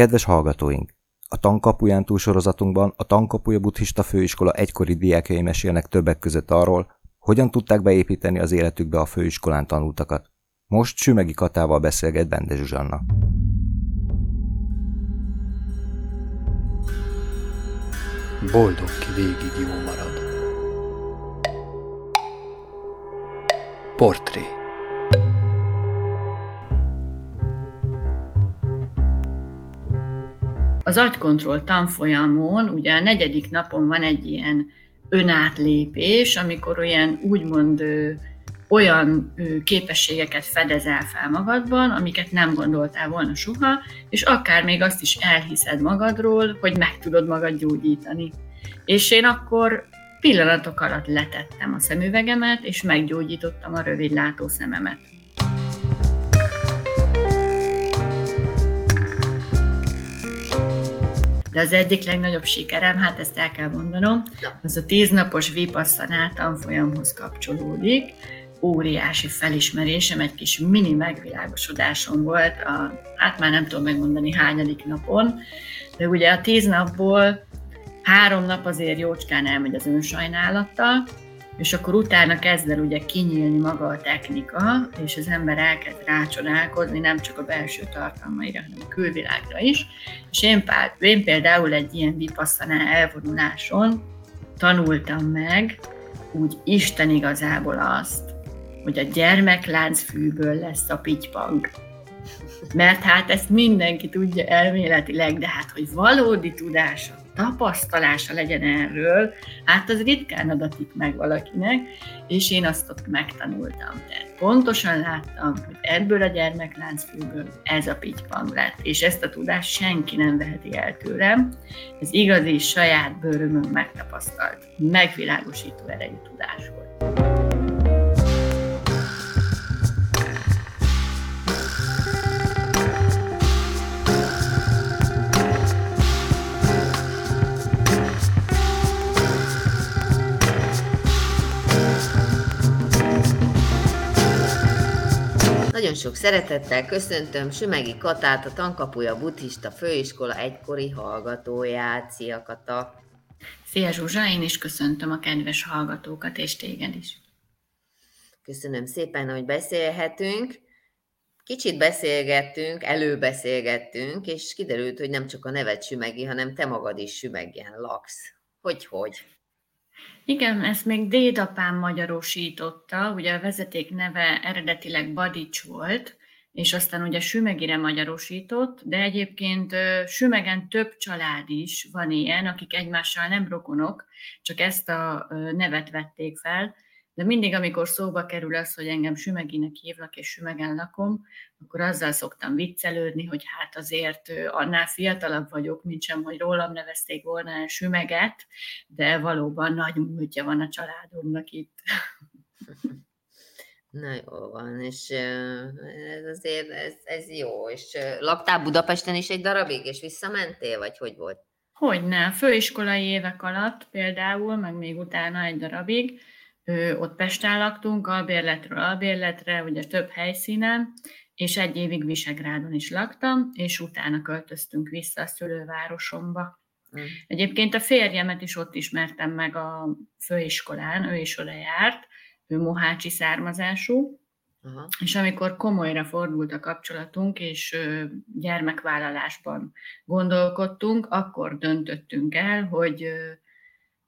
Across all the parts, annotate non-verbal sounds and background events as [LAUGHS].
Kedves hallgatóink! A Tankapuján túlsorozatunkban a Tankapuja Buddhista Főiskola egykori diákjai mesélnek többek között arról, hogyan tudták beépíteni az életükbe a főiskolán tanultakat. Most Sümegi Katával beszélget Bende Zsuzsanna. Boldog ki végig jó marad. Portré Az agykontroll tanfolyamon ugye a negyedik napon van egy ilyen önátlépés, amikor olyan úgymond olyan képességeket fedezel fel magadban, amiket nem gondoltál volna soha, és akár még azt is elhiszed magadról, hogy meg tudod magad gyógyítani. És én akkor pillanatok alatt letettem a szemüvegemet, és meggyógyítottam a rövidlátó szememet. De az egyik legnagyobb sikerem, hát ezt el kell mondanom, az a tíznapos Vipassana tanfolyamhoz kapcsolódik. Óriási felismerésem, egy kis mini megvilágosodásom volt, a, hát már nem tudom megmondani hányadik napon, de ugye a tíz napból három nap azért jócskán elmegy az önsajnálattal, és akkor utána kezd el ugye kinyílni maga a technika, és az ember elkezd rácsodálkozni nem csak a belső tartalmaira, hanem a külvilágra is. És én, én például egy ilyen vipasszaná elvonuláson tanultam meg úgy Isten igazából azt, hogy a gyermekláncfűből lesz a pitypang. Mert hát ezt mindenki tudja elméletileg, de hát, hogy valódi tudása tapasztalása legyen erről, hát az ritkán adatik meg valakinek, és én azt ott megtanultam. Tehát pontosan láttam, hogy ebből a gyermekláncfőből ez a pitypang lett, és ezt a tudást senki nem veheti el tőlem. Ez igazi saját bőrömön megtapasztalt, megvilágosító erejű tudás volt. Nagyon sok szeretettel köszöntöm Sümegi Katát, a Tankapuja Buddhista Főiskola egykori hallgatóját. Szia Kata! Szia Zsuzsa, én is köszöntöm a kedves hallgatókat, és téged is. Köszönöm szépen, hogy beszélhetünk. Kicsit beszélgettünk, előbeszélgettünk, és kiderült, hogy nem csak a nevet Sümegi, hanem te magad is Sümegien laksz. Hogy, hogy? Igen, ezt még dédapám magyarosította, ugye a vezeték neve eredetileg Badics volt, és aztán ugye Sümegire magyarosított, de egyébként Sümegen több család is van ilyen, akik egymással nem rokonok, csak ezt a nevet vették fel, de mindig, amikor szóba kerül az, hogy engem Sümeginek hívlak, és Sümegen lakom, akkor azzal szoktam viccelődni, hogy hát azért annál fiatalabb vagyok, mint sem, hogy rólam nevezték volna el Sümeget, de valóban nagy múltja van a családomnak itt. [LAUGHS] Na jó van, és ez azért ez, ez jó. És laktál Budapesten is egy darabig, és visszamentél, vagy hogy volt? Hogyne, főiskolai évek alatt például, meg még utána egy darabig, ott Pesten laktunk, albérletről albérletre, ugye több helyszínen, és egy évig Visegrádon is laktam, és utána költöztünk vissza a szülővárosomba. Mm. Egyébként a férjemet is ott ismertem meg a főiskolán, ő is oda járt, ő mohácsi származású, Aha. És amikor komolyra fordult a kapcsolatunk, és gyermekvállalásban gondolkodtunk, akkor döntöttünk el, hogy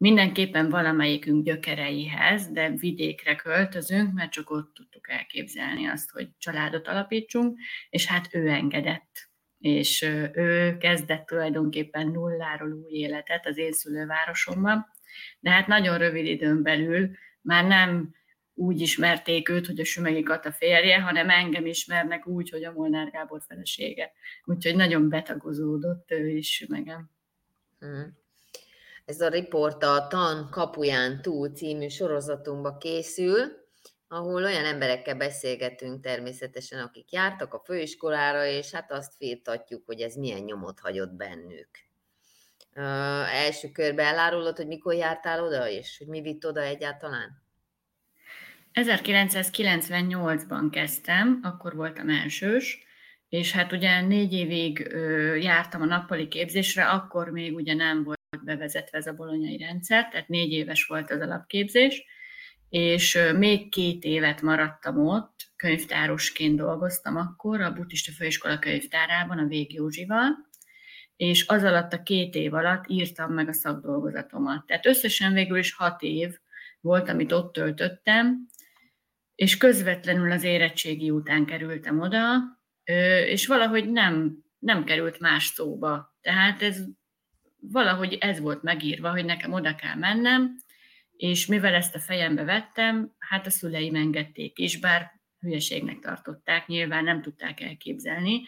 mindenképpen valamelyikünk gyökereihez, de vidékre költözünk, mert csak ott tudtuk elképzelni azt, hogy családot alapítsunk, és hát ő engedett. És ő kezdett tulajdonképpen nulláról új életet az én szülővárosomban, de hát nagyon rövid időn belül már nem úgy ismerték őt, hogy a Sümegi Kata férje, hanem engem ismernek úgy, hogy a Molnár Gábor felesége. Úgyhogy nagyon betagozódott ő is Sümegem. Ez a riport a Tan kapuján túl című sorozatunkba készül, ahol olyan emberekkel beszélgetünk természetesen, akik jártak a főiskolára, és hát azt firtatjuk, hogy ez milyen nyomot hagyott bennük. Uh, első körben elárulod, hogy mikor jártál oda, és hogy mi vitt oda egyáltalán? 1998-ban kezdtem, akkor voltam elsős, és hát ugye négy évig ö, jártam a nappali képzésre, akkor még ugye nem volt bevezetve ez a bolonyai rendszer, tehát négy éves volt az alapképzés, és még két évet maradtam ott, könyvtárosként dolgoztam akkor a Buddhista Főiskola könyvtárában, a Vég Józsival, és az alatt a két év alatt írtam meg a szakdolgozatomat. Tehát összesen végül is hat év volt, amit ott töltöttem, és közvetlenül az érettségi után kerültem oda, és valahogy nem, nem került más szóba. Tehát ez valahogy ez volt megírva, hogy nekem oda kell mennem, és mivel ezt a fejembe vettem, hát a szüleim engedték is, bár hülyeségnek tartották, nyilván nem tudták elképzelni,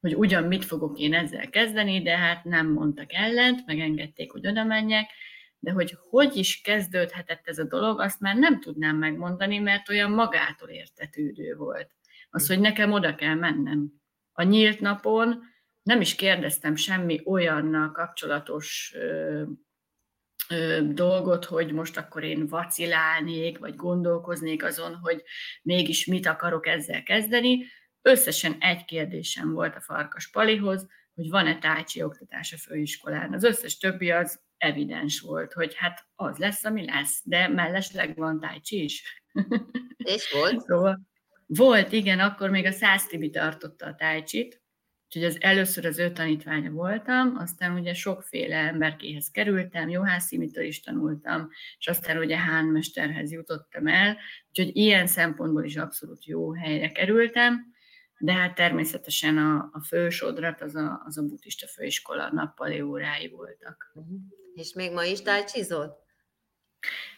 hogy ugyan mit fogok én ezzel kezdeni, de hát nem mondtak ellent, megengedték, hogy oda menjek, de hogy hogy is kezdődhetett ez a dolog, azt már nem tudnám megmondani, mert olyan magától értetődő volt. Az, hogy nekem oda kell mennem. A nyílt napon nem is kérdeztem semmi olyannal kapcsolatos ö, ö, dolgot, hogy most akkor én vacilálnék, vagy gondolkoznék azon, hogy mégis mit akarok ezzel kezdeni. Összesen egy kérdésem volt a Farkas Palihoz, hogy van-e tájcsi oktatás a főiskolán. Az összes többi az evidens volt, hogy hát az lesz, ami lesz, de mellesleg van tájcsi is. És volt? [LAUGHS] Szóval volt, igen, akkor még a Szász Tibi tartotta a tájcsit, úgyhogy az először az ő tanítványa voltam, aztán ugye sokféle emberkéhez kerültem, Johász Szimitől is tanultam, és aztán ugye Hán mesterhez jutottam el, úgyhogy ilyen szempontból is abszolút jó helyre kerültem, de hát természetesen a, a fősodrat az a, az a buddhista főiskola nappali órái voltak. És még ma is tájcsizod?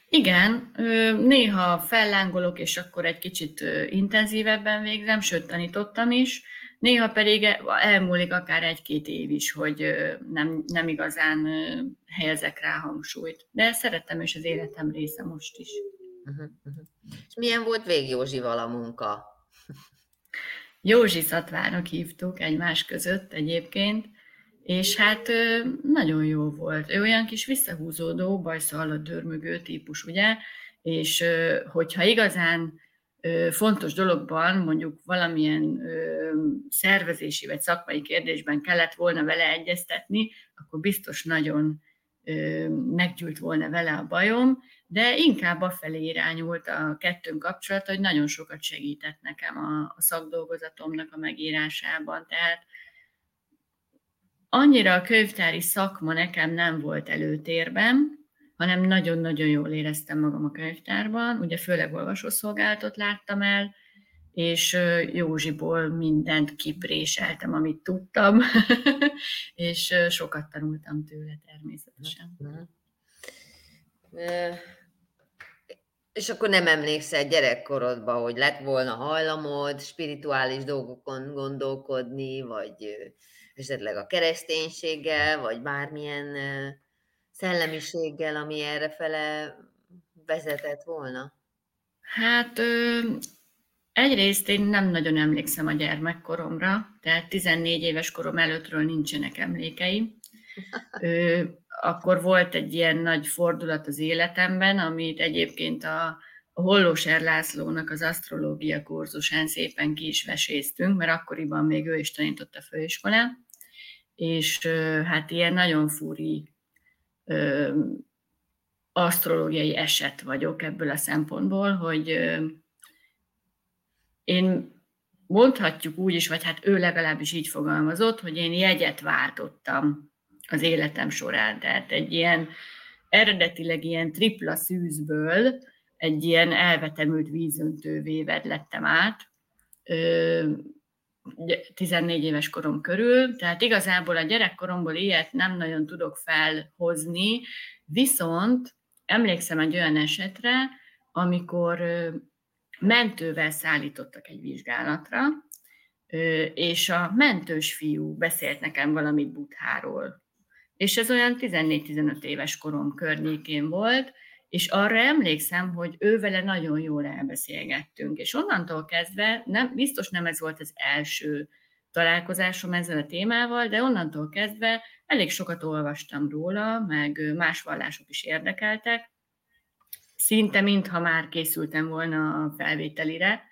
Igen, néha fellángolok, és akkor egy kicsit intenzívebben végzem, sőt tanítottam is, néha pedig e, elmúlik akár egy-két év is, hogy nem, nem igazán helyezek rá hangsúlyt. De szeretem, és az életem része most is. Uh-huh, uh-huh. És milyen volt Vég Józsival a munka? Józsi Szatvának hívtuk egymás között egyébként, és hát nagyon jó volt. Ő olyan kis visszahúzódó, bajsza alatt dörmögő típus, ugye? És hogyha igazán fontos dologban, mondjuk valamilyen szervezési vagy szakmai kérdésben kellett volna vele egyeztetni, akkor biztos nagyon meggyűlt volna vele a bajom, de inkább afelé irányult a kettőnk kapcsolat, hogy nagyon sokat segített nekem a, szakdolgozatomnak a megírásában. Tehát annyira a könyvtári szakma nekem nem volt előtérben, hanem nagyon-nagyon jól éreztem magam a könyvtárban, ugye főleg olvasószolgálatot láttam el, és Józsiból mindent kipréseltem, amit tudtam, [LAUGHS] és sokat tanultam tőle természetesen. Mhm. És akkor nem emlékszel gyerekkorodban, hogy lett volna hajlamod spirituális dolgokon gondolkodni, vagy esetleg a kereszténységgel, vagy bármilyen szellemiséggel, ami erre fele vezetett volna? Hát egyrészt én nem nagyon emlékszem a gyermekkoromra, tehát 14 éves korom előttről nincsenek emlékeim. Akkor volt egy ilyen nagy fordulat az életemben, amit egyébként a, a Hollóser Lászlónak az asztrológia kurzusán szépen ki is veséztünk, mert akkoriban még ő is tanított a főiskolán, és hát ilyen nagyon furi ö, asztrológiai eset vagyok ebből a szempontból, hogy ö, én mondhatjuk úgy is, vagy hát ő legalábbis így fogalmazott, hogy én jegyet váltottam az életem során. Tehát egy ilyen eredetileg ilyen tripla szűzből egy ilyen elvetemült vízöntővé vedlettem át. Ö, 14 éves korom körül, tehát igazából a gyerekkoromból ilyet nem nagyon tudok felhozni, viszont emlékszem egy olyan esetre, amikor mentővel szállítottak egy vizsgálatra, és a mentős fiú beszélt nekem valamit Butháról. És ez olyan 14-15 éves korom környékén volt, és arra emlékszem, hogy ővele nagyon jól elbeszélgettünk, és onnantól kezdve, nem, biztos nem ez volt az első találkozásom ezzel a témával, de onnantól kezdve elég sokat olvastam róla, meg más vallások is érdekeltek, szinte mintha már készültem volna a felvételire.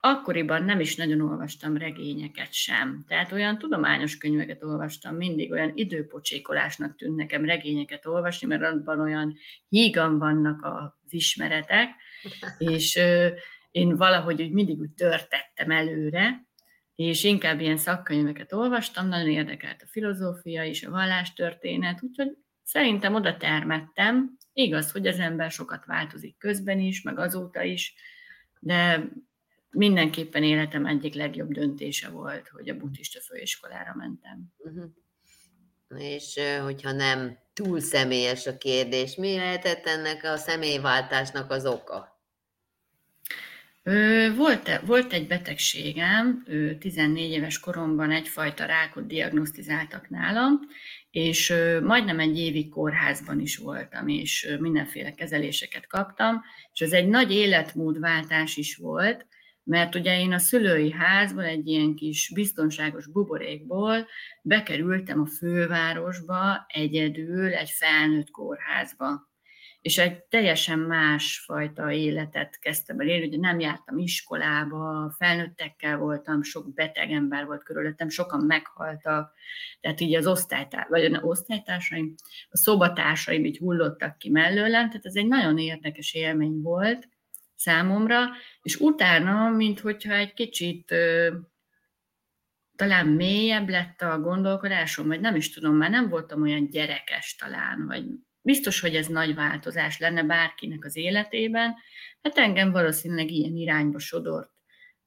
Akkoriban nem is nagyon olvastam regényeket sem. Tehát olyan tudományos könyveket olvastam, mindig olyan időpocsékolásnak tűnt nekem regényeket olvasni, mert abban olyan hígan vannak az ismeretek, és én valahogy úgy mindig úgy törtettem előre, és inkább ilyen szakkönyveket olvastam, nagyon érdekelt a filozófia és a vallástörténet, úgyhogy szerintem oda termettem. Igaz, hogy az ember sokat változik közben is, meg azóta is, de mindenképpen életem egyik legjobb döntése volt, hogy a buddhista főiskolára mentem. Uh-huh. És hogyha nem túl személyes a kérdés, mi lehetett ennek a személyváltásnak az oka? Volt, volt egy betegségem, 14 éves koromban egyfajta rákot diagnosztizáltak nálam, és majdnem egy évig kórházban is voltam, és mindenféle kezeléseket kaptam, és ez egy nagy életmódváltás is volt, mert ugye én a szülői házból, egy ilyen kis biztonságos buborékból bekerültem a fővárosba egyedül egy felnőtt kórházba. És egy teljesen más fajta életet kezdtem el. Élni, ugye nem jártam iskolába, felnőttekkel voltam, sok beteg ember volt körülöttem, sokan meghaltak, tehát így az osztálytár, vagy az osztálytársaim, a szobatársaim így hullottak ki mellőlem, tehát ez egy nagyon érdekes élmény volt számomra, és utána, mint hogyha egy kicsit talán mélyebb lett a gondolkodásom, vagy nem is tudom, már nem voltam olyan gyerekes talán, vagy Biztos, hogy ez nagy változás lenne bárkinek az életében. Hát engem valószínűleg ilyen irányba sodort,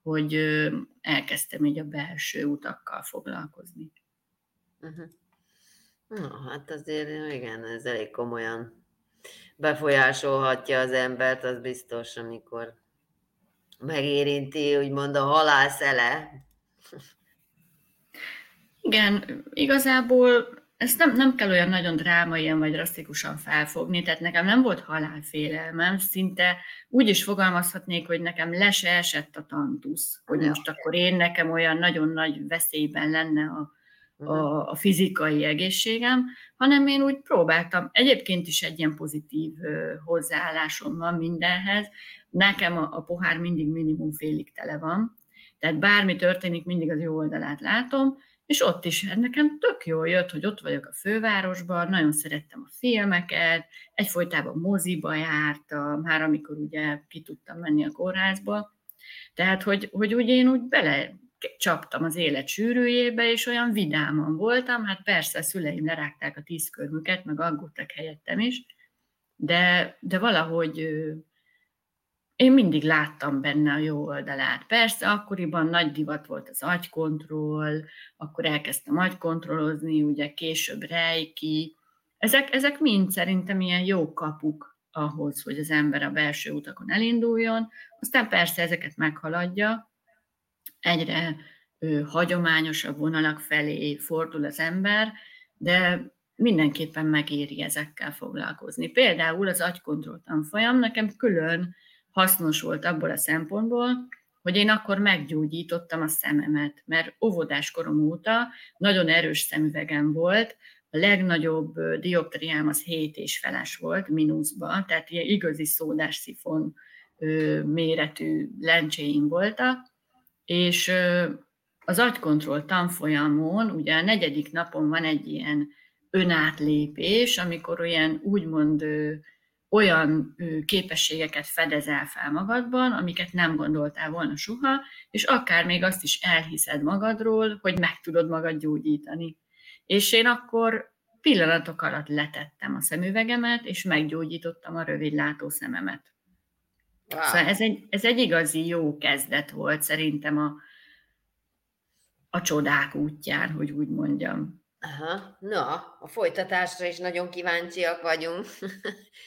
hogy elkezdtem így a belső utakkal foglalkozni. Uh-huh. Na, hát azért igen, ez elég komolyan befolyásolhatja az embert, az biztos, amikor megérinti, úgymond a halál szele. Igen, igazából ezt nem, nem kell olyan nagyon drámaian vagy drasztikusan felfogni, tehát nekem nem volt halálfélelmem, szinte úgy is fogalmazhatnék, hogy nekem le se esett a tantusz, hogy most akkor én nekem olyan nagyon nagy veszélyben lenne a, a, a fizikai egészségem, hanem én úgy próbáltam, egyébként is egy ilyen pozitív hozzáállásom van mindenhez, nekem a, a pohár mindig minimum félig tele van, tehát bármi történik, mindig az jó oldalát látom, és ott is hát nekem tök jól jött, hogy ott vagyok a fővárosban, nagyon szerettem a filmeket, egyfolytában moziba jártam, már amikor ugye ki tudtam menni a kórházba, tehát, hogy, hogy úgy én úgy bele csaptam az élet sűrűjébe, és olyan vidáman voltam, hát persze a szüleim lerágták a tízkörmüket, meg aggódtak helyettem is, de, de valahogy én mindig láttam benne a jó oldalát. Persze, akkoriban nagy divat volt az agykontroll, akkor elkezdtem agykontrollozni, ugye később rejki. Ezek, ezek mind szerintem ilyen jó kapuk ahhoz, hogy az ember a belső utakon elinduljon. Aztán persze ezeket meghaladja, egyre ő, hagyományosabb vonalak felé fordul az ember, de mindenképpen megéri ezekkel foglalkozni. Például az agykontroll tanfolyam nekem külön hasznos volt abból a szempontból, hogy én akkor meggyógyítottam a szememet, mert óvodás korom óta nagyon erős szemüvegem volt, a legnagyobb dioptriám az 7 és feles volt, mínuszban, tehát ilyen igazi szódás szifon méretű lencséim voltak, és az agykontroll tanfolyamon, ugye a negyedik napon van egy ilyen önátlépés, amikor olyan úgymond olyan képességeket fedezel fel magadban, amiket nem gondoltál volna soha, és akár még azt is elhiszed magadról, hogy meg tudod magad gyógyítani. És én akkor pillanatok alatt letettem a szemüvegemet, és meggyógyítottam a rövidlátó szememet. Wow. Szóval ez egy, ez egy igazi jó kezdet volt szerintem a, a csodák útján, hogy úgy mondjam. Aha, na, a folytatásra is nagyon kíváncsiak vagyunk.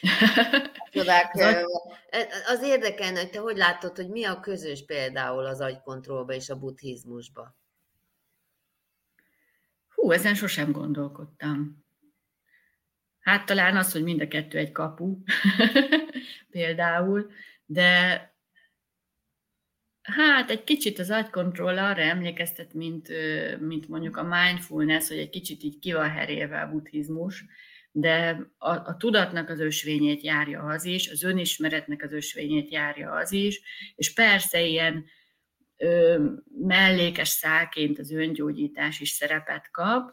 [LAUGHS] Csodák. az érdekelne, hogy te hogy látod, hogy mi a közös például az agykontrollba és a buddhizmusba? Hú, ezen sosem gondolkodtam. Hát talán az, hogy mind a kettő egy kapu, [LAUGHS] például, de Hát egy kicsit az agykontroll arra emlékeztet, mint, mint mondjuk a mindfulness, hogy egy kicsit így ki van herélve a buddhizmus, de a, a tudatnak az ösvényét járja az is, az önismeretnek az ösvényét járja az is, és persze ilyen mellékes szálként az öngyógyítás is szerepet kap,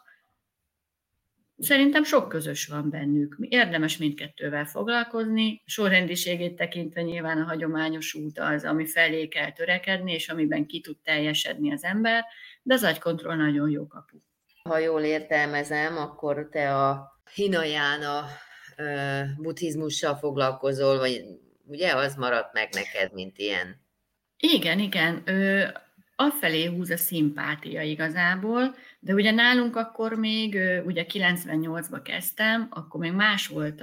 Szerintem sok közös van bennük. Érdemes mindkettővel foglalkozni. Sorrendiségét tekintve nyilván a hagyományos út az, ami felé kell törekedni, és amiben ki tud teljesedni az ember, de az agykontroll nagyon jó kapu. Ha jól értelmezem, akkor te a Hinajána buddhizmussal foglalkozol, vagy ugye az maradt meg neked, mint ilyen? Igen, igen. Ö, afelé húz a szimpátia igazából, de ugye nálunk akkor még, ugye 98-ba kezdtem, akkor még más volt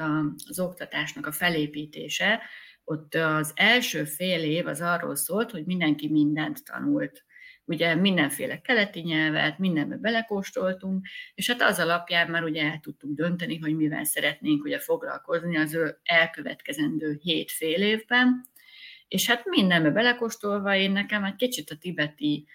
az oktatásnak a felépítése, ott az első fél év az arról szólt, hogy mindenki mindent tanult. Ugye mindenféle keleti nyelvet, mindenbe belekóstoltunk, és hát az alapján már ugye el tudtuk dönteni, hogy mivel szeretnénk ugye foglalkozni az elkövetkezendő hét fél évben, és hát mindenbe belekóstolva én nekem egy kicsit a tibeti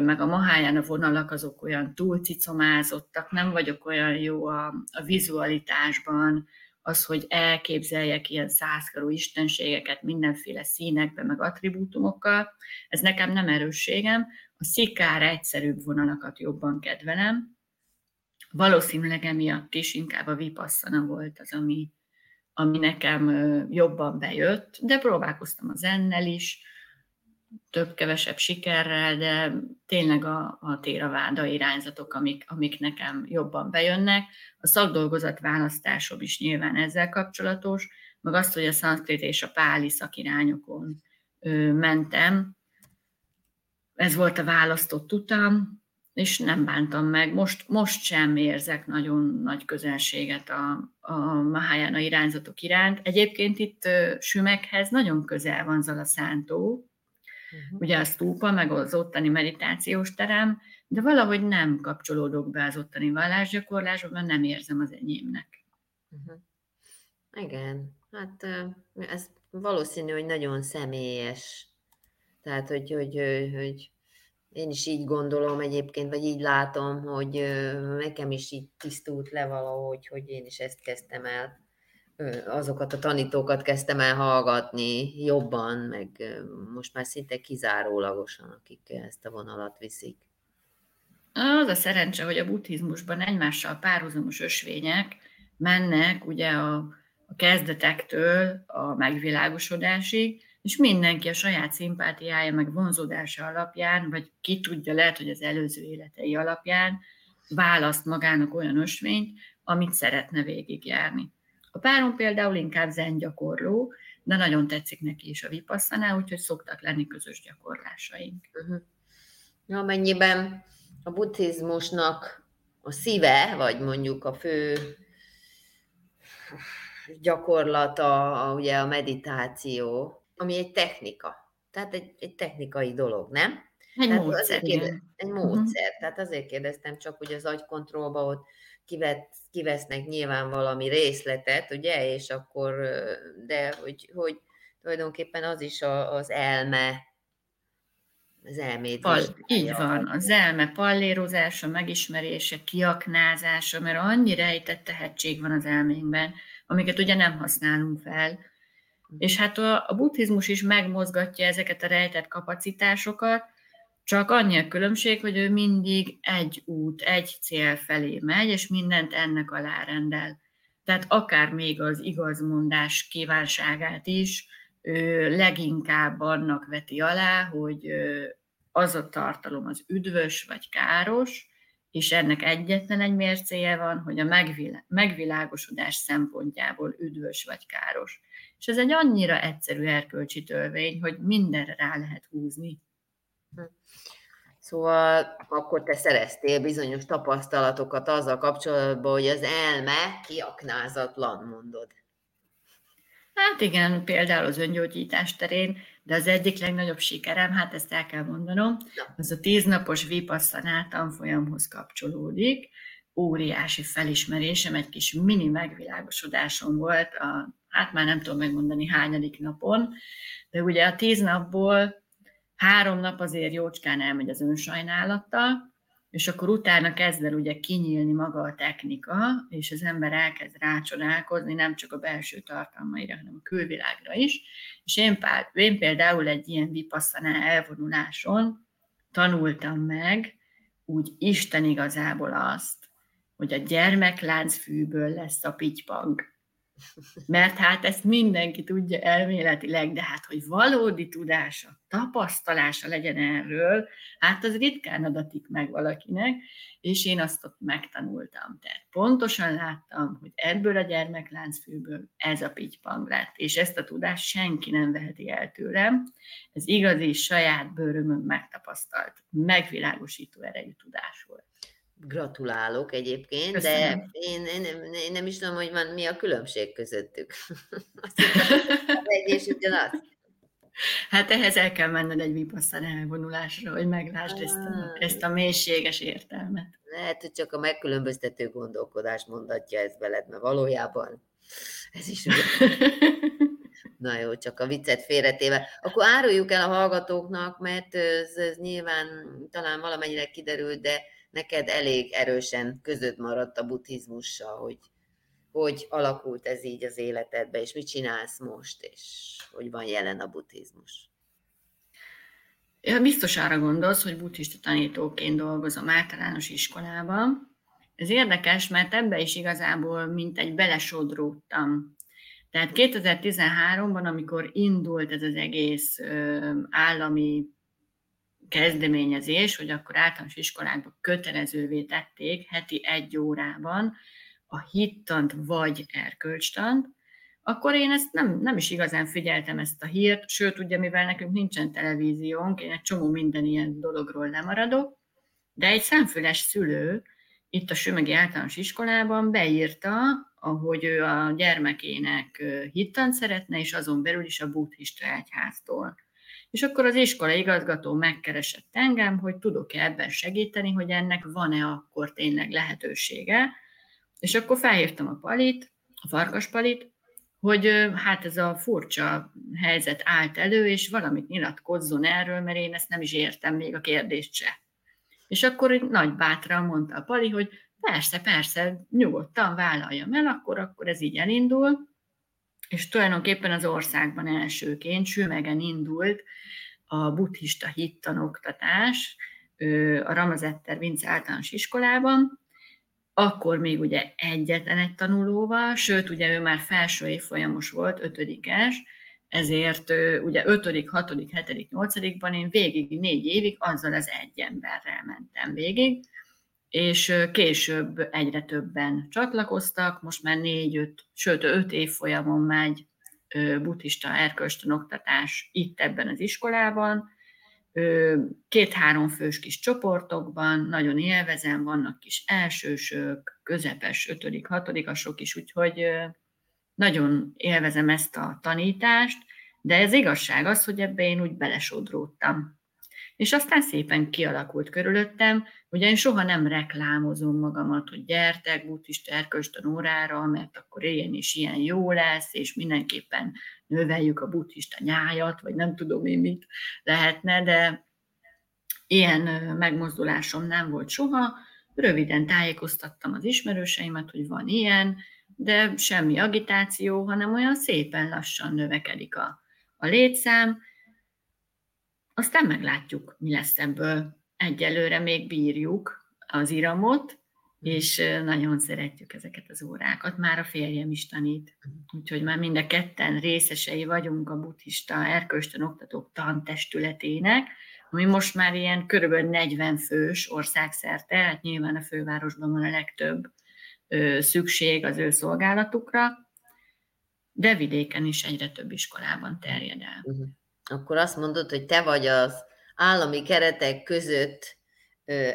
meg a maháján a vonalak azok olyan túlcicomázottak, nem vagyok olyan jó a, a vizualitásban, az, hogy elképzeljek ilyen százkarú istenségeket mindenféle színekben, meg attribútumokkal, ez nekem nem erősségem. A szikár egyszerűbb vonalakat jobban kedvelem. Valószínűleg emiatt is inkább a vipasszana volt az, ami, ami nekem jobban bejött, de próbálkoztam az ennel is, több-kevesebb sikerrel, de tényleg a, a téraváda irányzatok, amik, amik nekem jobban bejönnek. A szakdolgozat választásom is nyilván ezzel kapcsolatos, meg azt, hogy a szanszkrit és a páli szakirányokon ö, mentem. Ez volt a választott utam, és nem bántam meg. Most, most sem érzek nagyon nagy közelséget a, a Mahayana irányzatok iránt. Egyébként itt Sümekhez nagyon közel van Zalaszántó, uh-huh. ugye a stúpa, meg az ottani meditációs terem, de valahogy nem kapcsolódok be az ottani vallásgyakorlásba, mert nem érzem az enyémnek. Uh-huh. Igen, hát ez valószínű, hogy nagyon személyes. Tehát, hogy, hogy, hogy én is így gondolom egyébként, vagy így látom, hogy nekem is így tisztult le valahogy, hogy én is ezt kezdtem el azokat a tanítókat kezdtem el hallgatni jobban, meg most már szinte kizárólagosan, akik ezt a vonalat viszik. Az a szerencse, hogy a buddhizmusban egymással párhuzamos ösvények mennek ugye a, a kezdetektől a megvilágosodásig, és mindenki a saját szimpátiája, meg vonzódása alapján, vagy ki tudja, lehet, hogy az előző életei alapján választ magának olyan ösvényt, amit szeretne végigjárni. A párom például inkább zen gyakorló, de nagyon tetszik neki is a vipasszaná, úgyhogy szoktak lenni közös gyakorlásaink. Uh-huh. Amennyiben a buddhizmusnak a szíve, vagy mondjuk a fő gyakorlata, ugye a meditáció, ami egy technika. Tehát egy, egy technikai dolog, nem? Egy Tehát módszer, kérdez, Egy módszer. Uh-huh. Tehát azért kérdeztem csak, hogy az agykontrollba ott kivet, kivesznek nyilván valami részletet, ugye, és akkor, de hogy, hogy tulajdonképpen az is a, az elme, az elmét. Pal, így van, az elme pallérozása, megismerése, kiaknázása, mert annyi rejtett tehetség van az elménkben, amiket ugye nem használunk fel. Hm. És hát a, a buddhizmus is megmozgatja ezeket a rejtett kapacitásokat, csak annyi a különbség, hogy ő mindig egy út, egy cél felé megy, és mindent ennek alárendel. Tehát akár még az igazmondás kívánságát is ő leginkább annak veti alá, hogy az a tartalom az üdvös vagy káros, és ennek egyetlen egy mércéje van, hogy a megvilágosodás szempontjából üdvös vagy káros. És ez egy annyira egyszerű erkölcsi törvény, hogy mindenre rá lehet húzni. Hm. Szóval akkor te szereztél bizonyos tapasztalatokat azzal kapcsolatban, hogy az elme kiaknázatlan, mondod. Hát igen, például az öngyógyítás terén, de az egyik legnagyobb sikerem, hát ezt el kell mondanom, az a tíznapos Vipassana tanfolyamhoz kapcsolódik. Óriási felismerésem, egy kis mini megvilágosodásom volt, a, hát már nem tudom megmondani hányadik napon, de ugye a tíz napból három nap azért jócskán elmegy az önsajnálattal, és akkor utána kezd el ugye kinyílni maga a technika, és az ember elkezd rácsodálkozni nem csak a belső tartalmaira, hanem a külvilágra is. És én, pár, én például egy ilyen vipasszanál elvonuláson tanultam meg úgy Isten igazából azt, hogy a gyermekláncfűből lesz a pitypang. Mert hát ezt mindenki tudja elméletileg, de hát, hogy valódi tudása, tapasztalása legyen erről, hát az ritkán adatik meg valakinek, és én azt ott megtanultam. Tehát pontosan láttam, hogy ebből a gyermekláncfűből ez a pitypang lett, és ezt a tudást senki nem veheti el tőlem. Ez igazi, saját bőrömön megtapasztalt, megvilágosító erejű tudás volt. Gratulálok egyébként, Köszönöm. de én, én, nem, én nem is tudom, hogy van, mi a különbség közöttük. [LAUGHS] az egy és ugyanaz. Hát ehhez el kell menned egy vipasszan elvonulásra, hogy meglásd ezt a, ah. ezt a mélységes értelmet. Lehet, hogy csak a megkülönböztető gondolkodás mondatja ezt veled, mert valójában ez is [LAUGHS] Na jó, csak a viccet félretéve. Akkor áruljuk el a hallgatóknak, mert ez, ez nyilván talán valamennyire kiderült, de neked elég erősen között maradt a buddhizmussal, hogy hogy alakult ez így az életedbe, és mit csinálsz most, és hogy van jelen a buddhizmus. Ja, biztos arra gondolsz, hogy buddhista tanítóként dolgozom általános iskolában. Ez érdekes, mert ebbe is igazából mint egy belesodródtam. Tehát 2013-ban, amikor indult ez az egész ö, állami kezdeményezés, hogy akkor általános iskolákban kötelezővé tették heti egy órában a hittant vagy erkölcstant, akkor én ezt nem, nem is igazán figyeltem ezt a hírt, sőt, ugye mivel nekünk nincsen televíziónk, én egy csomó minden ilyen dologról lemaradok, de egy szemfüles szülő itt a Sümegi Általános Iskolában beírta, ahogy ő a gyermekének hittant szeretne, és azon belül is a buddhista egyháztól. És akkor az iskola igazgató megkeresett engem, hogy tudok-e ebben segíteni, hogy ennek van-e akkor tényleg lehetősége. És akkor felhívtam a palit, a farkaspalit, hogy hát ez a furcsa helyzet állt elő, és valamit nyilatkozzon erről, mert én ezt nem is értem még a kérdést se. És akkor nagy bátran mondta a Pali, hogy persze, persze, nyugodtan vállaljam el, akkor, akkor ez így elindul és tulajdonképpen az országban elsőként Sümegen indult a buddhista hittanoktatás a Ramazetter Vince általános iskolában, akkor még ugye egyetlen egy tanulóval, sőt, ugye ő már felső évfolyamos volt, ötödikes, ezért ugye ötödik, hatodik, hetedik, nyolcadikban én végig négy évig azzal az egy emberrel mentem végig, és később egyre többen csatlakoztak, most már négy-öt, sőt öt évfolyamon megy buddhista erkölcstan oktatás itt ebben az iskolában, két-három fős kis csoportokban, nagyon élvezem, vannak kis elsősök, közepes, ötödik, hatodikasok is, úgyhogy nagyon élvezem ezt a tanítást, de ez igazság az, hogy ebbe én úgy belesodródtam és aztán szépen kialakult körülöttem, ugye én soha nem reklámozom magamat, hogy gyertek buddhista erkölcstan órára, mert akkor ilyen is ilyen jó lesz, és mindenképpen növeljük a buddhista nyájat, vagy nem tudom én mit lehetne, de ilyen megmozdulásom nem volt soha. Röviden tájékoztattam az ismerőseimet, hogy van ilyen, de semmi agitáció, hanem olyan szépen lassan növekedik a, a létszám, aztán meglátjuk, mi lesz ebből. Egyelőre még bírjuk az iramot, és nagyon szeretjük ezeket az órákat. Már a férjem is tanít, úgyhogy már mind a ketten részesei vagyunk a buddhista erkölcsön oktatók tantestületének, ami most már ilyen körülbelül 40 fős országszerte, hát nyilván a fővárosban van a legtöbb ö, szükség az ő szolgálatukra, de vidéken is egyre több iskolában terjed el. Uh-huh akkor azt mondod, hogy te vagy az állami keretek között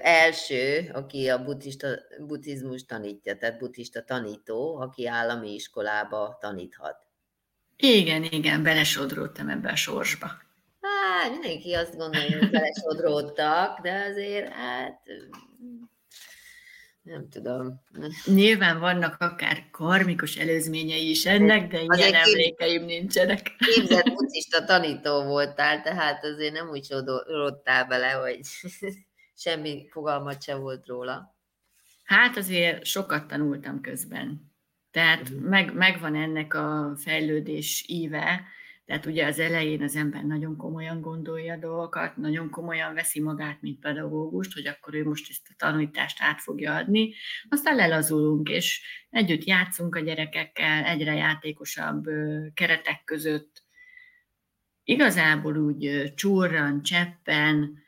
első, aki a buddhista, buddhizmus tanítja, tehát buddhista tanító, aki állami iskolába taníthat. Igen, igen, belesodródtam ebbe a sorsba. Hát, mindenki azt gondolja, hogy belesodródtak, de azért, hát nem tudom. Nyilván vannak akár karmikus előzményei is ennek, de ilyen emlékeim nincsenek. Képzett [LAUGHS] buddhista tanító voltál, tehát azért nem úgy sodorottál bele, hogy [LAUGHS] semmi fogalmat se volt róla. Hát azért sokat tanultam közben. Tehát uh-huh. meg, megvan ennek a fejlődés íve, tehát ugye az elején az ember nagyon komolyan gondolja a dolgokat, nagyon komolyan veszi magát, mint pedagógust, hogy akkor ő most ezt a tanítást át fogja adni, aztán lelazulunk, és együtt játszunk a gyerekekkel, egyre játékosabb keretek között. Igazából úgy csúrran, cseppen,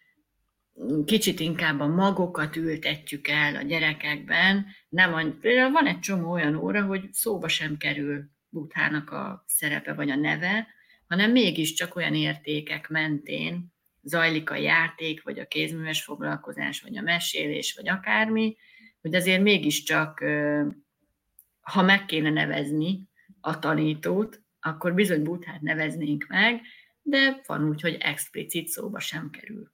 kicsit inkább a magokat ültetjük el a gyerekekben. Nem, például van egy csomó olyan óra, hogy szóba sem kerül Buthának a szerepe vagy a neve, hanem mégiscsak olyan értékek mentén zajlik a játék, vagy a kézműves foglalkozás, vagy a mesélés, vagy akármi, hogy azért mégiscsak, ha meg kéne nevezni a tanítót, akkor bizony Buthát neveznénk meg, de van úgy, hogy explicit szóba sem kerül.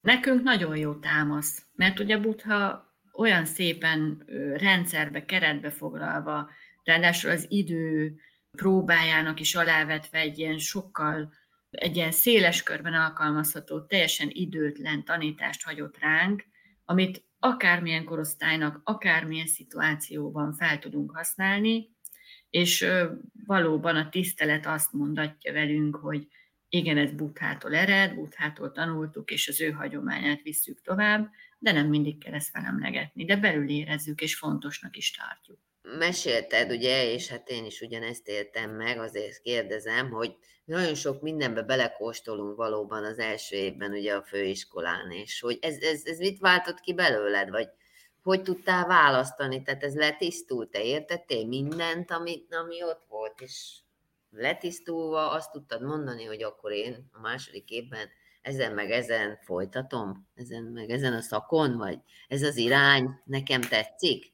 Nekünk nagyon jó támasz, mert ugye Butha olyan szépen rendszerbe, keretbe foglalva, ráadásul az idő próbájának is alávetve egy ilyen sokkal, egy ilyen széles körben alkalmazható, teljesen időtlen tanítást hagyott ránk, amit akármilyen korosztálynak, akármilyen szituációban fel tudunk használni, és valóban a tisztelet azt mondatja velünk, hogy igen, ez Buthától ered, Buthától tanultuk, és az ő hagyományát visszük tovább, de nem mindig kell ezt felemlegetni, de belül érezzük, és fontosnak is tartjuk. Mesélted, ugye, és hát én is ugyanezt éltem meg, azért kérdezem, hogy nagyon sok mindenbe belekóstolunk valóban az első évben ugye a főiskolán, és hogy ez, ez, ez mit váltott ki belőled, vagy hogy tudtál választani, tehát ez letisztult, te értettél mindent, ami, ami ott volt, és letisztulva azt tudtad mondani, hogy akkor én a második évben ezen meg ezen folytatom, ezen meg ezen a szakon, vagy ez az irány? Nekem tetszik?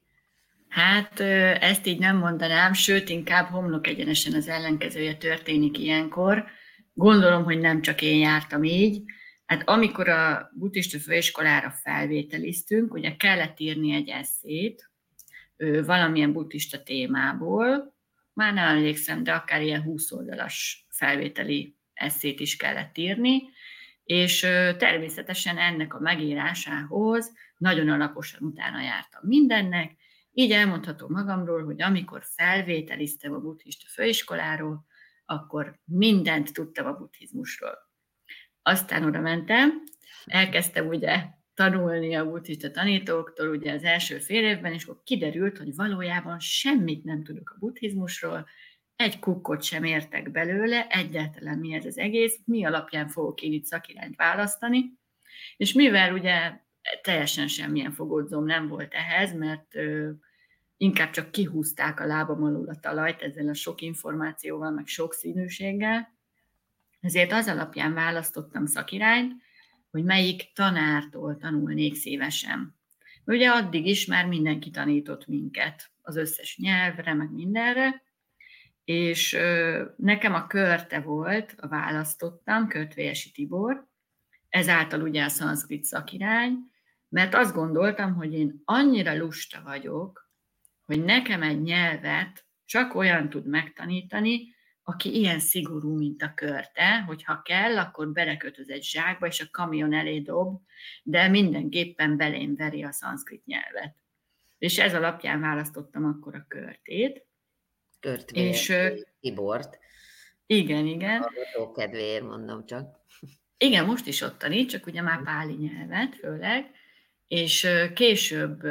Hát ezt így nem mondanám, sőt, inkább homlok egyenesen az ellenkezője történik ilyenkor. Gondolom, hogy nem csak én jártam így. Hát amikor a buddhista főiskolára felvételiztünk, ugye kellett írni egy eszét valamilyen buddhista témából, már nem emlékszem, de akár ilyen 20 oldalas felvételi eszét is kellett írni, és természetesen ennek a megírásához nagyon alaposan utána jártam mindennek, így elmondhatom magamról, hogy amikor felvételiztem a buddhista főiskoláról, akkor mindent tudtam a buddhizmusról. Aztán oda mentem, elkezdtem ugye tanulni a buddhista tanítóktól ugye az első fél évben, és akkor kiderült, hogy valójában semmit nem tudok a buddhizmusról, egy kukkot sem értek belőle, egyáltalán mi ez az egész, mi alapján fogok én itt szakirányt választani, és mivel ugye teljesen semmilyen fogodzom nem volt ehhez, mert inkább csak kihúzták a lábam alul a talajt ezzel a sok információval, meg sok színűséggel, ezért az alapján választottam szakirányt, hogy melyik tanártól tanulnék szívesen. Ugye addig is már mindenki tanított minket az összes nyelvre, meg mindenre, és nekem a körte volt, a választottam, Körtvélyesi Tibor, ezáltal ugye a szanszkrit szakirány, mert azt gondoltam, hogy én annyira lusta vagyok, hogy nekem egy nyelvet csak olyan tud megtanítani, aki ilyen szigorú, mint a körte, hogy ha kell, akkor belekötöz egy zsákba, és a kamion elé dob, de mindenképpen belém veri a szanszkrit nyelvet. És ez alapján választottam akkor a körtét. Körtvé, és Tibort. Igen, igen. A kedvéért mondom csak. Igen, most is ott tanít, csak ugye már páli nyelvet főleg, és később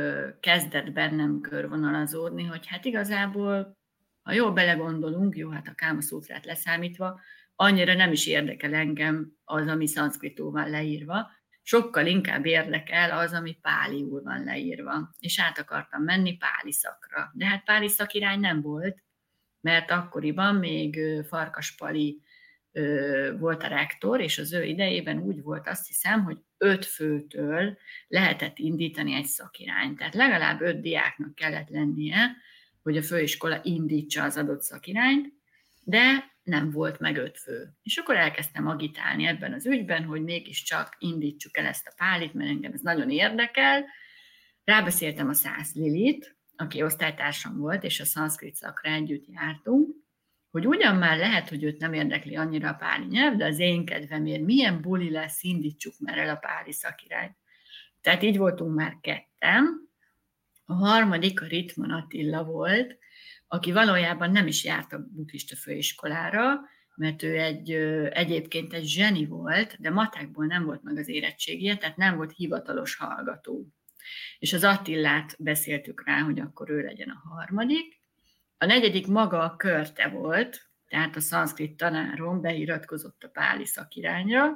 kezdett bennem körvonalazódni, hogy hát igazából ha jól belegondolunk, jó, hát a Káma Szótrát leszámítva, annyira nem is érdekel engem az, ami szanszkritó van leírva, sokkal inkább érdekel az, ami páliul van leírva. És át akartam menni páli szakra. De hát páli szakirány nem volt, mert akkoriban még Farkas Pali volt a rektor, és az ő idejében úgy volt azt hiszem, hogy öt főtől lehetett indítani egy szakirányt. Tehát legalább öt diáknak kellett lennie, hogy a főiskola indítsa az adott szakirányt, de nem volt meg öt fő. És akkor elkezdtem agitálni ebben az ügyben, hogy mégiscsak indítsuk el ezt a pálit, mert engem ez nagyon érdekel. Rábeszéltem a száz Lilit, aki osztálytársam volt, és a szanszkrit szakra együtt jártunk, hogy ugyan már lehet, hogy őt nem érdekli annyira a páli nyelv, de az én kedvemért milyen buli lesz, indítsuk már el a páli szakirányt. Tehát így voltunk már ketten. A harmadik a Ritman Attila volt, aki valójában nem is járt a buddhista főiskolára, mert ő egy, egyébként egy zseni volt, de matekból nem volt meg az érettségie, tehát nem volt hivatalos hallgató. És az Attillát beszéltük rá, hogy akkor ő legyen a harmadik. A negyedik maga a körte volt, tehát a szanszkrit tanárom beiratkozott a páli szakirányra.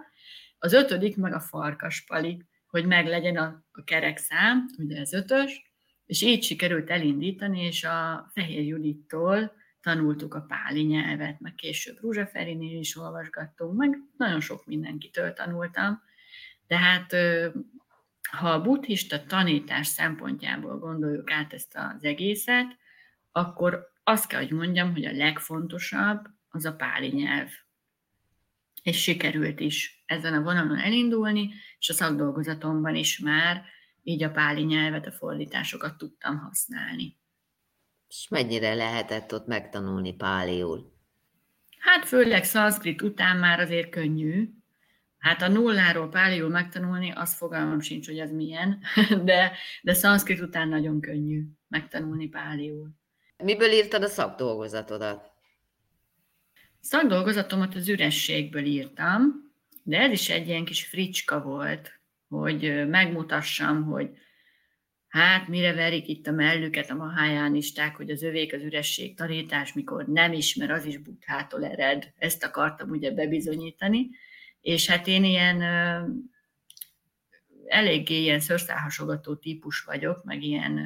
Az ötödik meg a farkaspali, hogy meg legyen a, a kerek szám, ugye ez ötös, és így sikerült elindítani, és a Fehér Judittól tanultuk a páli nyelvet, meg később Rúzsa Ferinél is olvasgattunk, meg nagyon sok mindenkitől tanultam. De hát ha a buddhista tanítás szempontjából gondoljuk át ezt az egészet, akkor azt kell, hogy mondjam, hogy a legfontosabb az a páli nyelv. És sikerült is ezen a vonalon elindulni, és a szakdolgozatomban is már így a páli nyelvet, a fordításokat tudtam használni. És mennyire lehetett ott megtanulni páliul? Hát főleg szanszkrit után már azért könnyű. Hát a nulláról páliul megtanulni, az fogalmam sincs, hogy az milyen, [LAUGHS] de, de szanszkrit után nagyon könnyű megtanulni páliul. Miből írtad a szakdolgozatodat? Szakdolgozatomat az ürességből írtam, de ez is egy ilyen kis fricska volt, hogy megmutassam, hogy hát mire verik itt a mellüket a mahájánisták, hogy az övék az üresség tanítás, mikor nem ismer, az is buthától ered. Ezt akartam ugye bebizonyítani. És hát én ilyen eléggé ilyen szőrszálhasogató típus vagyok, meg ilyen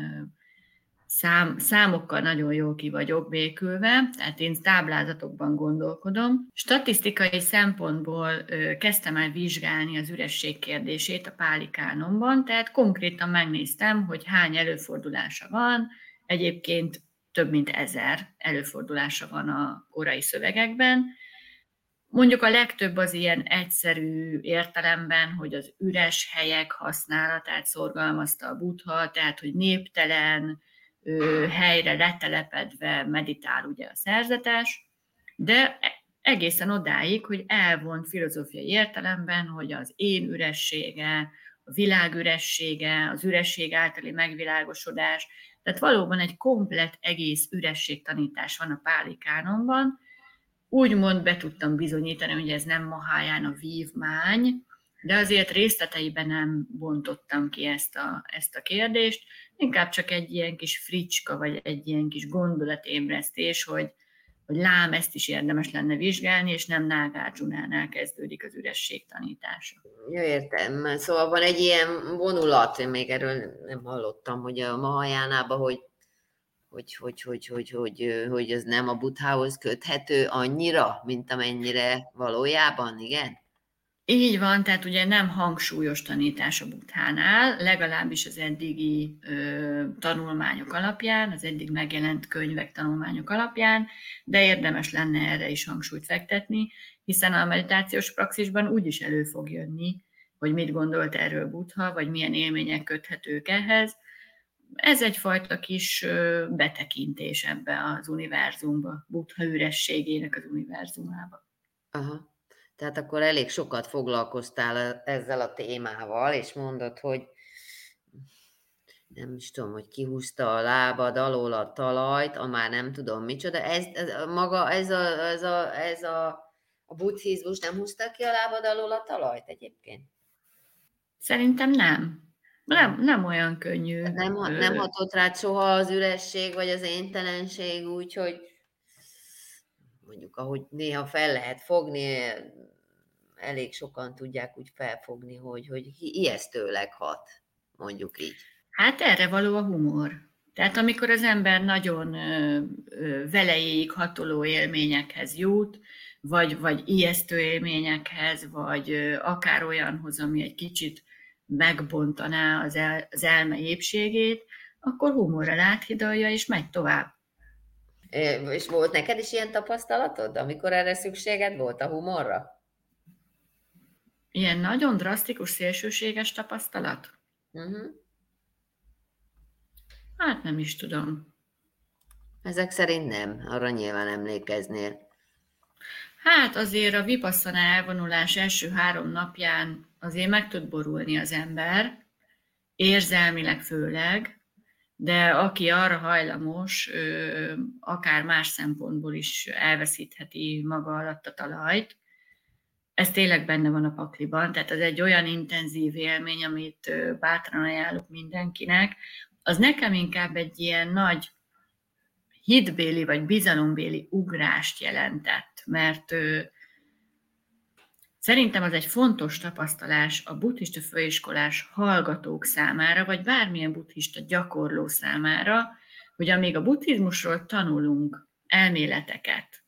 szám, számokkal nagyon jól ki vagyok békülve, tehát én táblázatokban gondolkodom. Statisztikai szempontból ö, kezdtem el vizsgálni az üresség kérdését a pálikánomban, tehát konkrétan megnéztem, hogy hány előfordulása van, egyébként több mint ezer előfordulása van a korai szövegekben, Mondjuk a legtöbb az ilyen egyszerű értelemben, hogy az üres helyek használatát szorgalmazta a butha, tehát hogy néptelen, helyre letelepedve meditál ugye a szerzetes, de egészen odáig, hogy elvont filozófiai értelemben, hogy az én üressége, a világ üressége, az üresség általi megvilágosodás, tehát valóban egy komplet egész ürességtanítás van a pálikánonban, úgymond be tudtam bizonyítani, hogy ez nem Maháján a vívmány, de azért részleteiben nem bontottam ki ezt a, ezt a kérdést, inkább csak egy ilyen kis fricska, vagy egy ilyen kis gondolatébresztés, hogy, hogy lám, ezt is érdemes lenne vizsgálni, és nem Nágácsunánál kezdődik az üresség tanítása. Jó, értem. Szóval van egy ilyen vonulat, én még erről nem hallottam, hogy a Mahajánában, hogy hogy, hogy, hogy, hogy, hogy, hogy az nem a buthához köthető annyira, mint amennyire valójában, igen? Így van, tehát ugye nem hangsúlyos tanítás a buthánál, legalábbis az eddigi ö, tanulmányok alapján, az eddig megjelent könyvek tanulmányok alapján, de érdemes lenne erre is hangsúlyt fektetni, hiszen a meditációs praxisban úgy is elő fog jönni, hogy mit gondolt erről Butha, vagy milyen élmények köthetők ehhez. Ez egyfajta kis betekintés ebbe az univerzumba, Butha ürességének az univerzumába. Aha. Tehát akkor elég sokat foglalkoztál ezzel a témával, és mondod, hogy nem is tudom, hogy kihúzta a lábad alól a talajt, a már nem tudom micsoda. Ez, ez maga, ez a, ez a, ez a, a buddhizmus nem húzta ki a lábad alól a talajt egyébként? Szerintem nem. Nem, nem olyan könnyű. Nem, nem hatott rád soha az üresség, vagy az éntelenség, úgyhogy mondjuk, ahogy néha fel lehet fogni, elég sokan tudják úgy felfogni, hogy, hogy ijesztőleg hat, mondjuk így. Hát erre való a humor. Tehát amikor az ember nagyon velejéig hatoló élményekhez jut, vagy, vagy ijesztő élményekhez, vagy akár olyanhoz, ami egy kicsit megbontaná az, el, az elme épségét, akkor humorral áthidalja, és megy tovább. És volt neked is ilyen tapasztalatod, amikor erre szükséged volt a humorra? Ilyen nagyon drasztikus, szélsőséges tapasztalat? Uh-huh. Hát nem is tudom. Ezek szerint nem, arra nyilván emlékeznél. Hát azért a vipasszana elvonulás első három napján azért meg tud borulni az ember, érzelmileg főleg, de aki arra hajlamos, akár más szempontból is elveszítheti maga alatt a talajt. Ez tényleg benne van a pakliban, tehát ez egy olyan intenzív élmény, amit bátran ajánlok mindenkinek. Az nekem inkább egy ilyen nagy hitbéli vagy bizalombéli ugrást jelentett, mert Szerintem az egy fontos tapasztalás a buddhista főiskolás hallgatók számára, vagy bármilyen buddhista gyakorló számára, hogy amíg a buddhizmusról tanulunk elméleteket,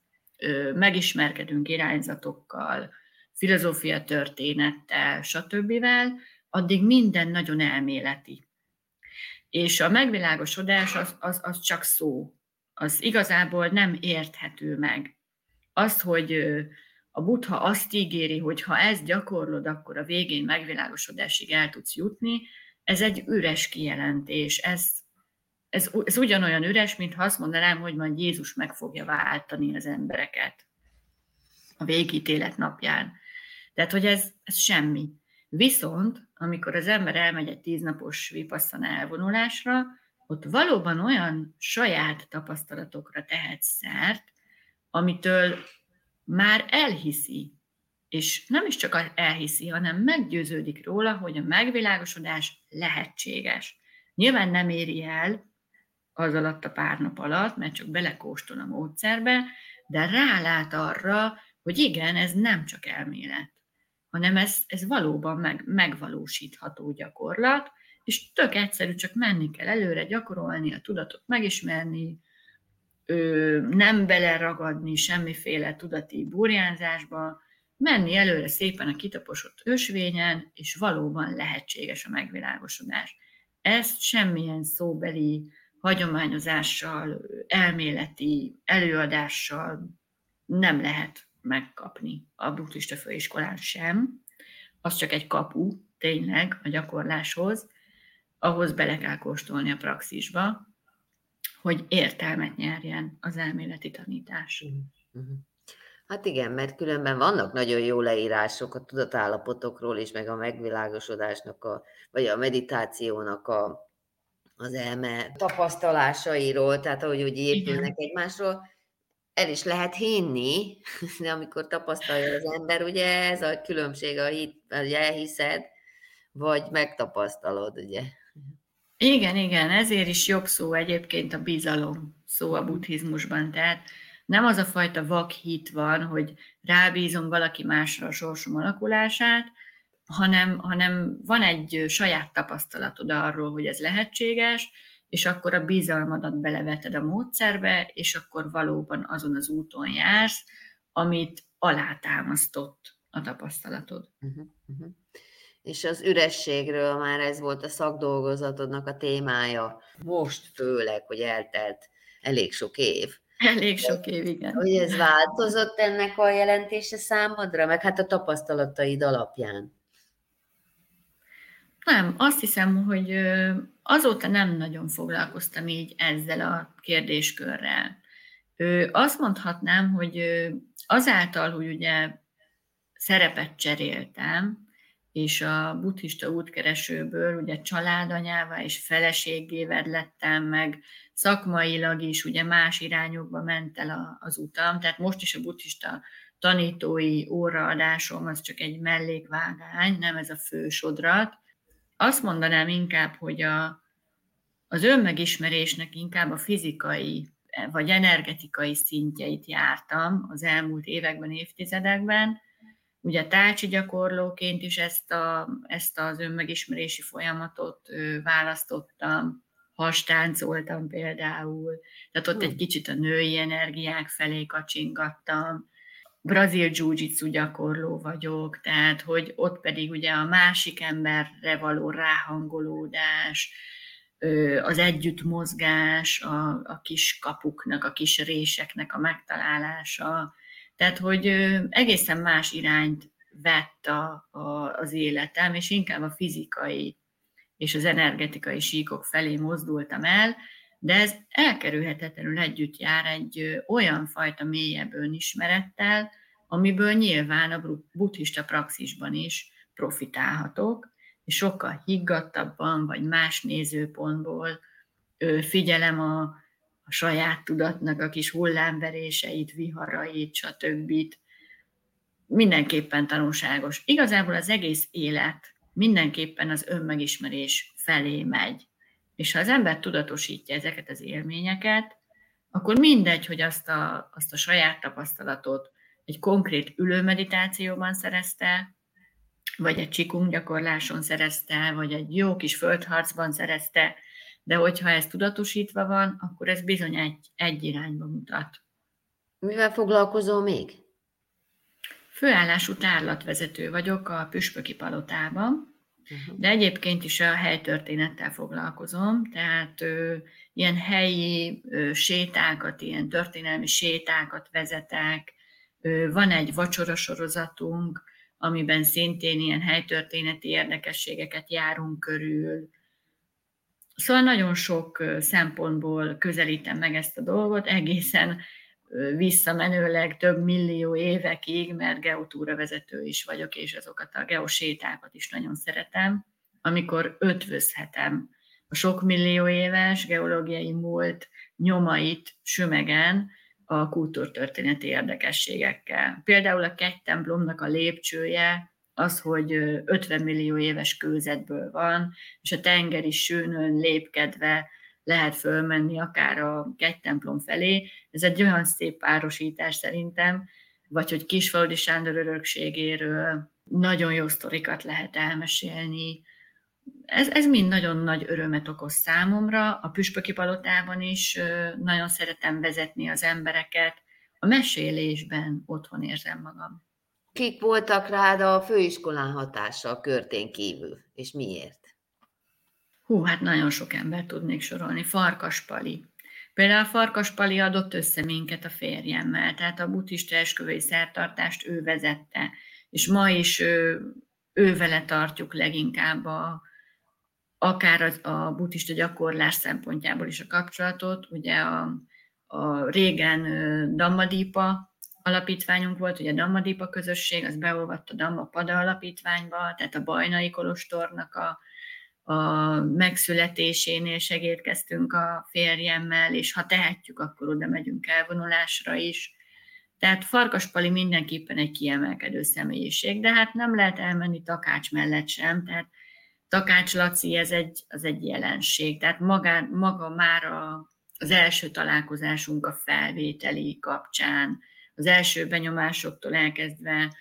megismerkedünk irányzatokkal, filozófia történettel, stb., addig minden nagyon elméleti. És a megvilágosodás az, az, az csak szó. Az igazából nem érthető meg. Azt, hogy a buddha azt ígéri, hogy ha ezt gyakorlod, akkor a végén megvilágosodásig el tudsz jutni, ez egy üres kijelentés. Ez, ez, ez ugyanolyan üres, mint ha azt mondanám, hogy majd Jézus meg fogja váltani az embereket a végítélet napján. Tehát, hogy ez, ez semmi. Viszont, amikor az ember elmegy egy tíznapos vipasszana elvonulásra, ott valóban olyan saját tapasztalatokra tehet szert, amitől már elhiszi, és nem is csak elhiszi, hanem meggyőződik róla, hogy a megvilágosodás lehetséges. Nyilván nem éri el az alatt a pár nap alatt, mert csak belekóstol a módszerbe, de rálát arra, hogy igen, ez nem csak elmélet, hanem ez, ez valóban meg, megvalósítható gyakorlat, és tök egyszerű, csak menni kell előre, gyakorolni, a tudatot megismerni, nem beleragadni semmiféle tudati burjánzásba, menni előre szépen a kitaposott ösvényen, és valóban lehetséges a megvilágosodás. Ezt semmilyen szóbeli hagyományozással, elméleti előadással nem lehet megkapni a buddhista főiskolán sem. Az csak egy kapu, tényleg, a gyakorláshoz, ahhoz bele kell kóstolni a praxisba, hogy értelmet nyerjen az elméleti tanítás. Uh-huh. Hát igen, mert különben vannak nagyon jó leírások a tudatállapotokról is, meg a megvilágosodásnak, a, vagy a meditációnak a, az elme tapasztalásairól, tehát ahogy úgy épülnek egymásról, el is lehet hinni, [LAUGHS] de amikor tapasztalja az ember, ugye ez a különbség a hit, hogy elhiszed, vagy megtapasztalod, ugye. Igen, igen, ezért is jobb szó egyébként a bizalom szó a buddhizmusban. Tehát nem az a fajta vak hit van, hogy rábízom valaki másra a sorsom alakulását, hanem, hanem van egy saját tapasztalatod arról, hogy ez lehetséges, és akkor a bizalmadat beleveted a módszerbe, és akkor valóban azon az úton jársz, amit alátámasztott a tapasztalatod. Uh-huh, uh-huh és az ürességről már ez volt a szakdolgozatodnak a témája. Most főleg, hogy eltelt elég sok év. Elég sok év, igen. Hogy ez változott ennek a jelentése számodra, meg hát a tapasztalataid alapján? Nem, azt hiszem, hogy azóta nem nagyon foglalkoztam így ezzel a kérdéskörrel. Azt mondhatnám, hogy azáltal, hogy ugye szerepet cseréltem, és a buddhista útkeresőből ugye családanyává és feleségével lettem meg, szakmailag is ugye más irányokba ment el az utam, tehát most is a buddhista tanítói óraadásom az csak egy mellékvágány, nem ez a fő sodrat. Azt mondanám inkább, hogy a, az önmegismerésnek inkább a fizikai vagy energetikai szintjeit jártam az elmúlt években, évtizedekben, Ugye tácsi gyakorlóként is ezt, a, ezt az önmegismerési folyamatot választottam, hastáncoltam például, tehát ott egy kicsit a női energiák felé kacsingattam, brazil jiu gyakorló vagyok, tehát hogy ott pedig ugye a másik emberre való ráhangolódás, az együttmozgás, a, a kis kapuknak, a kis réseknek a megtalálása, tehát, hogy egészen más irányt vett a, a, az életem, és inkább a fizikai és az energetikai síkok felé mozdultam el, de ez elkerülhetetlenül együtt jár egy olyan fajta mélyebb önismerettel, amiből nyilván a buddhista praxisban is profitálhatok, és sokkal higgadtabban, vagy más nézőpontból figyelem a, a saját tudatnak a kis hullámveréseit, viharait, stb. Mindenképpen tanulságos. Igazából az egész élet mindenképpen az önmegismerés felé megy. És ha az ember tudatosítja ezeket az élményeket, akkor mindegy, hogy azt a, azt a saját tapasztalatot egy konkrét ülőmeditációban szerezte, vagy egy csikung gyakorláson szerezte, vagy egy jó kis földharcban szerezte, de hogyha ez tudatosítva van, akkor ez bizony egy, egy irányba mutat. Mivel foglalkozol még? Főállású tárlatvezető vagyok a Püspöki Palotában, uh-huh. de egyébként is a helytörténettel foglalkozom, tehát ö, ilyen helyi ö, sétákat, ilyen történelmi sétákat vezetek, ö, van egy vacsora sorozatunk, amiben szintén ilyen helytörténeti érdekességeket járunk körül. Szóval nagyon sok szempontból közelítem meg ezt a dolgot, egészen visszamenőleg több millió évekig, mert geotúra vezető is vagyok, és azokat a geosétákat is nagyon szeretem, amikor ötvözhetem a sok millió éves geológiai múlt nyomait sümegen a kultúrtörténeti érdekességekkel. Például a kegy templomnak a lépcsője az, hogy 50 millió éves kőzetből van, és a tengeri sűnön lépkedve lehet fölmenni akár a kegy templom felé. Ez egy olyan szép párosítás szerintem, vagy hogy Kisfaludi Sándor örökségéről nagyon jó sztorikat lehet elmesélni, ez, ez mind nagyon nagy örömet okoz számomra. A Püspöki Palotában is nagyon szeretem vezetni az embereket. A mesélésben otthon érzem magam. Kik voltak rád a főiskolán hatása a körtén kívül, és miért? Hú, hát nagyon sok ember tudnék sorolni. Farkaspali. Például Farkaspali adott össze minket a férjemmel, tehát a buddhista esküvői szertartást ő vezette, és ma is ő, ő vele tartjuk leginkább a, akár az, a buddhista gyakorlás szempontjából is a kapcsolatot. Ugye a, a régen Dammadipa alapítványunk volt, ugye Dammadipa közösség, az beolvadt a Dammapada alapítványba, tehát a Bajnai Kolostornak a, a megszületésénél segítkeztünk a férjemmel, és ha tehetjük, akkor oda megyünk elvonulásra is. Tehát Farkaspali mindenképpen egy kiemelkedő személyiség, de hát nem lehet elmenni Takács mellett sem, tehát Takács Laci, ez egy, az egy jelenség. Tehát maga, maga már a, az első találkozásunk a felvételi kapcsán, az első benyomásoktól elkezdve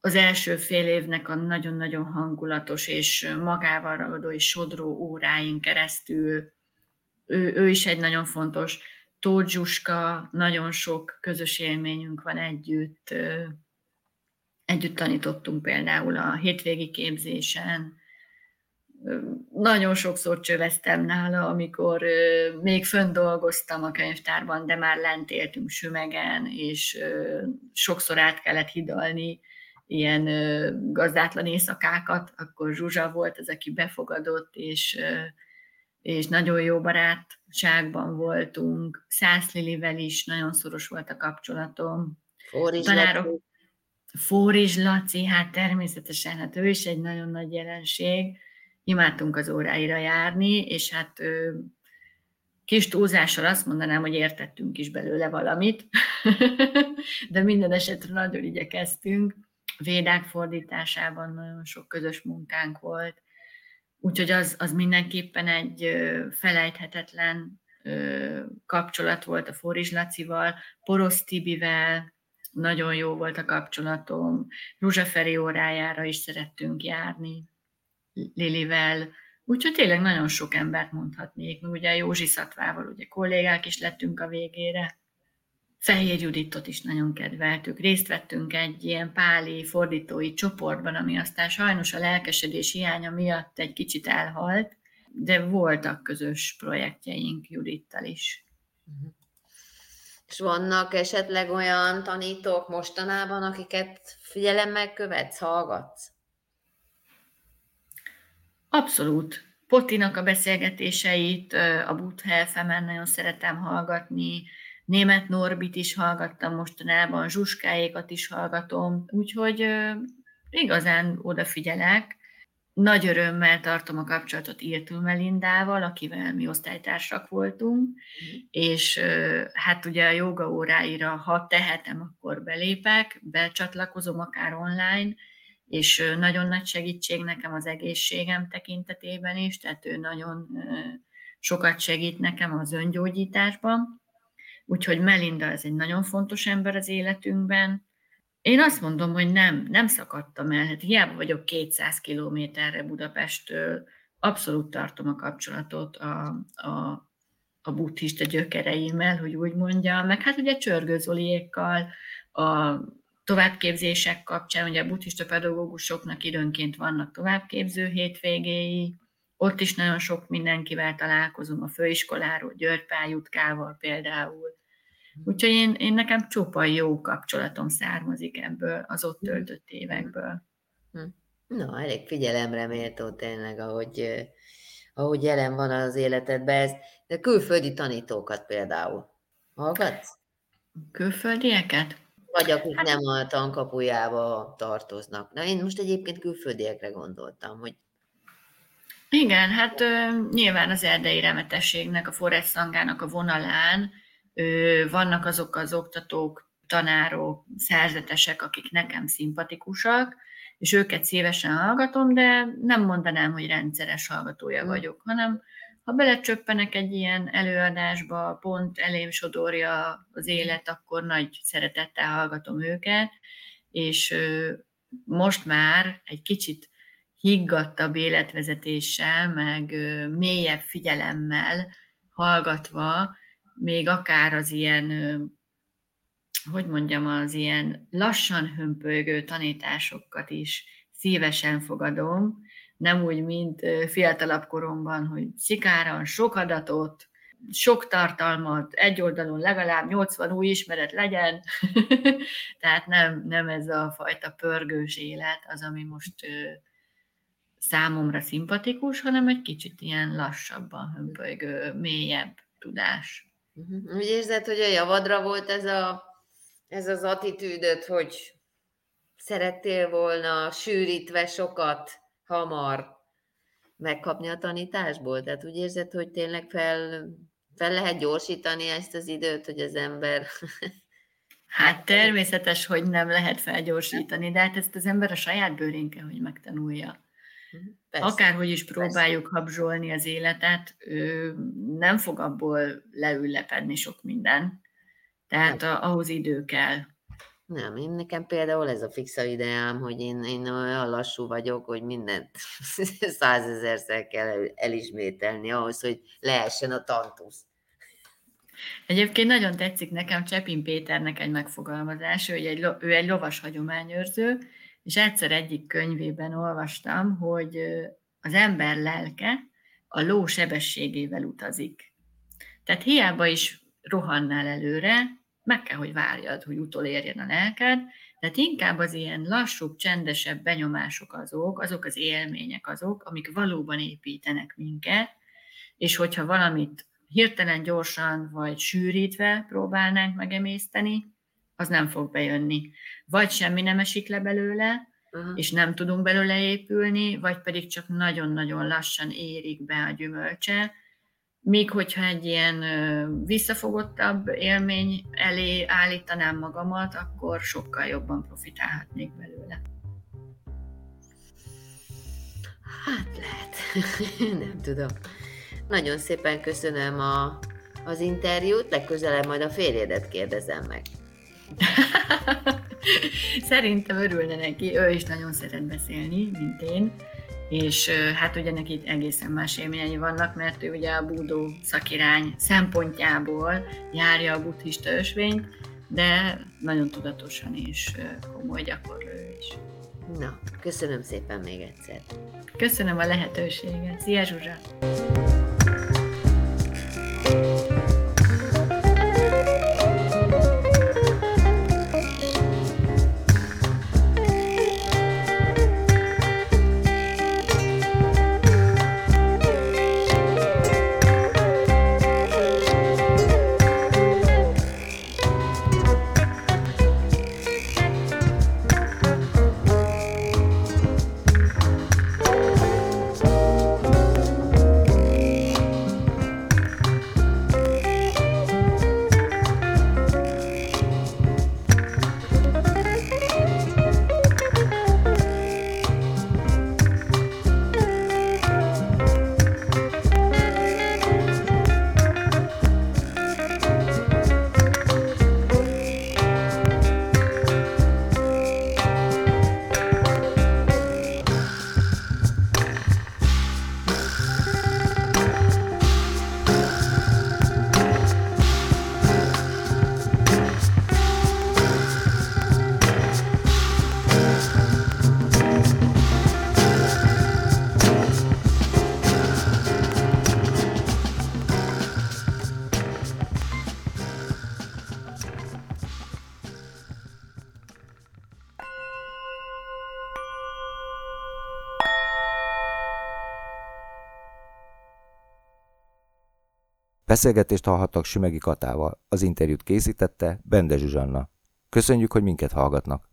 az első fél évnek a nagyon-nagyon hangulatos és magával ragadó és sodró óráin keresztül, ő, ő is egy nagyon fontos. Tóth nagyon sok közös élményünk van együtt. Együtt tanítottunk például a hétvégi képzésen, nagyon sokszor csöveztem nála, amikor még fönn dolgoztam a könyvtárban, de már lent éltünk Sümegen, és sokszor át kellett hidalni ilyen gazdátlan éjszakákat, akkor Zsuzsa volt az, aki befogadott, és, és nagyon jó barátságban voltunk. Szász Lilivel is nagyon szoros volt a kapcsolatom. Fóris Tanárok, Laci. Fóris Laci, hát természetesen, hát ő is egy nagyon nagy jelenség imádtunk az óráira járni, és hát kis túlzással azt mondanám, hogy értettünk is belőle valamit, [LAUGHS] de minden esetre nagyon igyekeztünk. Védák fordításában nagyon sok közös munkánk volt, úgyhogy az, az mindenképpen egy felejthetetlen kapcsolat volt a Forizs Lacival, Porosz Tibivel, nagyon jó volt a kapcsolatom, Ruzsaferi órájára is szerettünk járni. Lilivel, úgyhogy tényleg nagyon sok embert mondhatnék, meg ugye Józsi Szatvával ugye kollégák is lettünk a végére. Fehér Juditot is nagyon kedveltük. Részt vettünk egy ilyen páli fordítói csoportban, ami aztán sajnos a lelkesedés hiánya miatt egy kicsit elhalt, de voltak közös projektjeink Judittal is. És vannak esetleg olyan tanítók mostanában, akiket figyelemmel követsz, hallgatsz? Abszolút. Potinak a beszélgetéseit, a Buthe FM-en nagyon szeretem hallgatni, német Norbit is hallgattam mostanában, Zsuskáékat is hallgatom, úgyhogy igazán odafigyelek. nagy örömmel tartom a kapcsolatot Irtül Melindával, akivel mi osztálytársak voltunk, mm. és hát ugye a joga óráira, ha tehetem, akkor belépek, becsatlakozom akár online, és nagyon nagy segítség nekem az egészségem tekintetében is, tehát ő nagyon sokat segít nekem az öngyógyításban. Úgyhogy Melinda ez egy nagyon fontos ember az életünkben, én azt mondom, hogy nem, nem szakadtam el. Hát hiába vagyok 200 kilométerre Budapesttől, abszolút tartom a kapcsolatot a, a, a buddhista gyökereimmel, hogy úgy mondjam, meg hát ugye Csörgőzoliékkal, a továbbképzések kapcsán, ugye a buddhista pedagógusoknak időnként vannak továbbképző hétvégéi, ott is nagyon sok mindenkivel találkozom, a főiskoláról, György Pályutkával például, Úgyhogy én, én nekem csupa jó kapcsolatom származik ebből az ott töltött évekből. Hm. Na, elég figyelemre méltó tényleg, ahogy, ahogy jelen van az életedben ez. De külföldi tanítókat például. Hallgatsz? Külföldieket? Vagy akik hát... nem a tankapujába tartoznak. Na, én most egyébként külföldiekre gondoltam, hogy igen, hát nyilván az erdei remetességnek, a Forrest Szangának a vonalán vannak azok az oktatók, tanárok, szerzetesek, akik nekem szimpatikusak, és őket szívesen hallgatom, de nem mondanám, hogy rendszeres hallgatója mm. vagyok, hanem ha belecsöppenek egy ilyen előadásba, pont elém sodorja az élet, akkor nagy szeretettel hallgatom őket, és most már egy kicsit higgadtabb életvezetéssel, meg mélyebb figyelemmel hallgatva még akár az ilyen, hogy mondjam, az ilyen lassan hömpölygő tanításokat is szívesen fogadom, nem úgy, mint fiatalabb koromban, hogy szikáran sok adatot, sok tartalmat, egy oldalon legalább 80 új ismeret legyen, [LAUGHS] tehát nem, nem ez a fajta pörgős élet az, ami most számomra szimpatikus, hanem egy kicsit ilyen lassabban hömpölygő, mélyebb tudás. Uh-huh. Úgy érzed, hogy a javadra volt ez, a, ez az attitűdöt, hogy szerettél volna sűrítve sokat, hamar megkapni a tanításból? Tehát úgy érzed, hogy tényleg fel, fel lehet gyorsítani ezt az időt, hogy az ember... [LAUGHS] Hát természetes, hogy nem lehet felgyorsítani, de hát ezt az ember a saját bőrén kell, hogy megtanulja. Persze. Akárhogy is próbáljuk Persze. habzsolni az életet, ő nem fog abból leüllepedni sok minden. Tehát a, ahhoz idő kell. Nem, én nekem például ez a fixa ideám, hogy én, én olyan lassú vagyok, hogy mindent [LAUGHS] százezerszer kell elismételni ahhoz, hogy lehessen a tantusz. Egyébként nagyon tetszik nekem Csepin Péternek egy megfogalmazás, hogy egy, ő egy lovas hagyományőrző, és egyszer egyik könyvében olvastam, hogy az ember lelke a ló sebességével utazik. Tehát hiába is rohannál előre, meg kell, hogy várjad, hogy utolérjen a lelked, tehát inkább az ilyen lassú, csendesebb benyomások azok, azok az élmények azok, amik valóban építenek minket, és hogyha valamit hirtelen, gyorsan vagy sűrítve próbálnánk megemészteni, az nem fog bejönni. Vagy semmi nem esik le belőle, uh-huh. és nem tudunk belőle épülni, vagy pedig csak nagyon-nagyon lassan érik be a gyümölcse, míg hogyha egy ilyen visszafogottabb élmény elé állítanám magamat, akkor sokkal jobban profitálhatnék belőle. Hát lehet, [LAUGHS] nem tudom. Nagyon szépen köszönöm a, az interjút, legközelebb majd a férjedet kérdezem meg. [LAUGHS] Szerintem örülne neki, ő is nagyon szeret beszélni, mint én, és hát ugye neki egészen más élményei vannak, mert ő ugye a búdó szakirány szempontjából járja a buddhista ösvényt, de nagyon tudatosan és komoly gyakorló is. Na, köszönöm szépen még egyszer. Köszönöm a lehetőséget. Szia Zsuzsa! Beszélgetést hallhattak Sümegi Katával, az interjút készítette Bende Zsuzsanna. Köszönjük, hogy minket hallgatnak!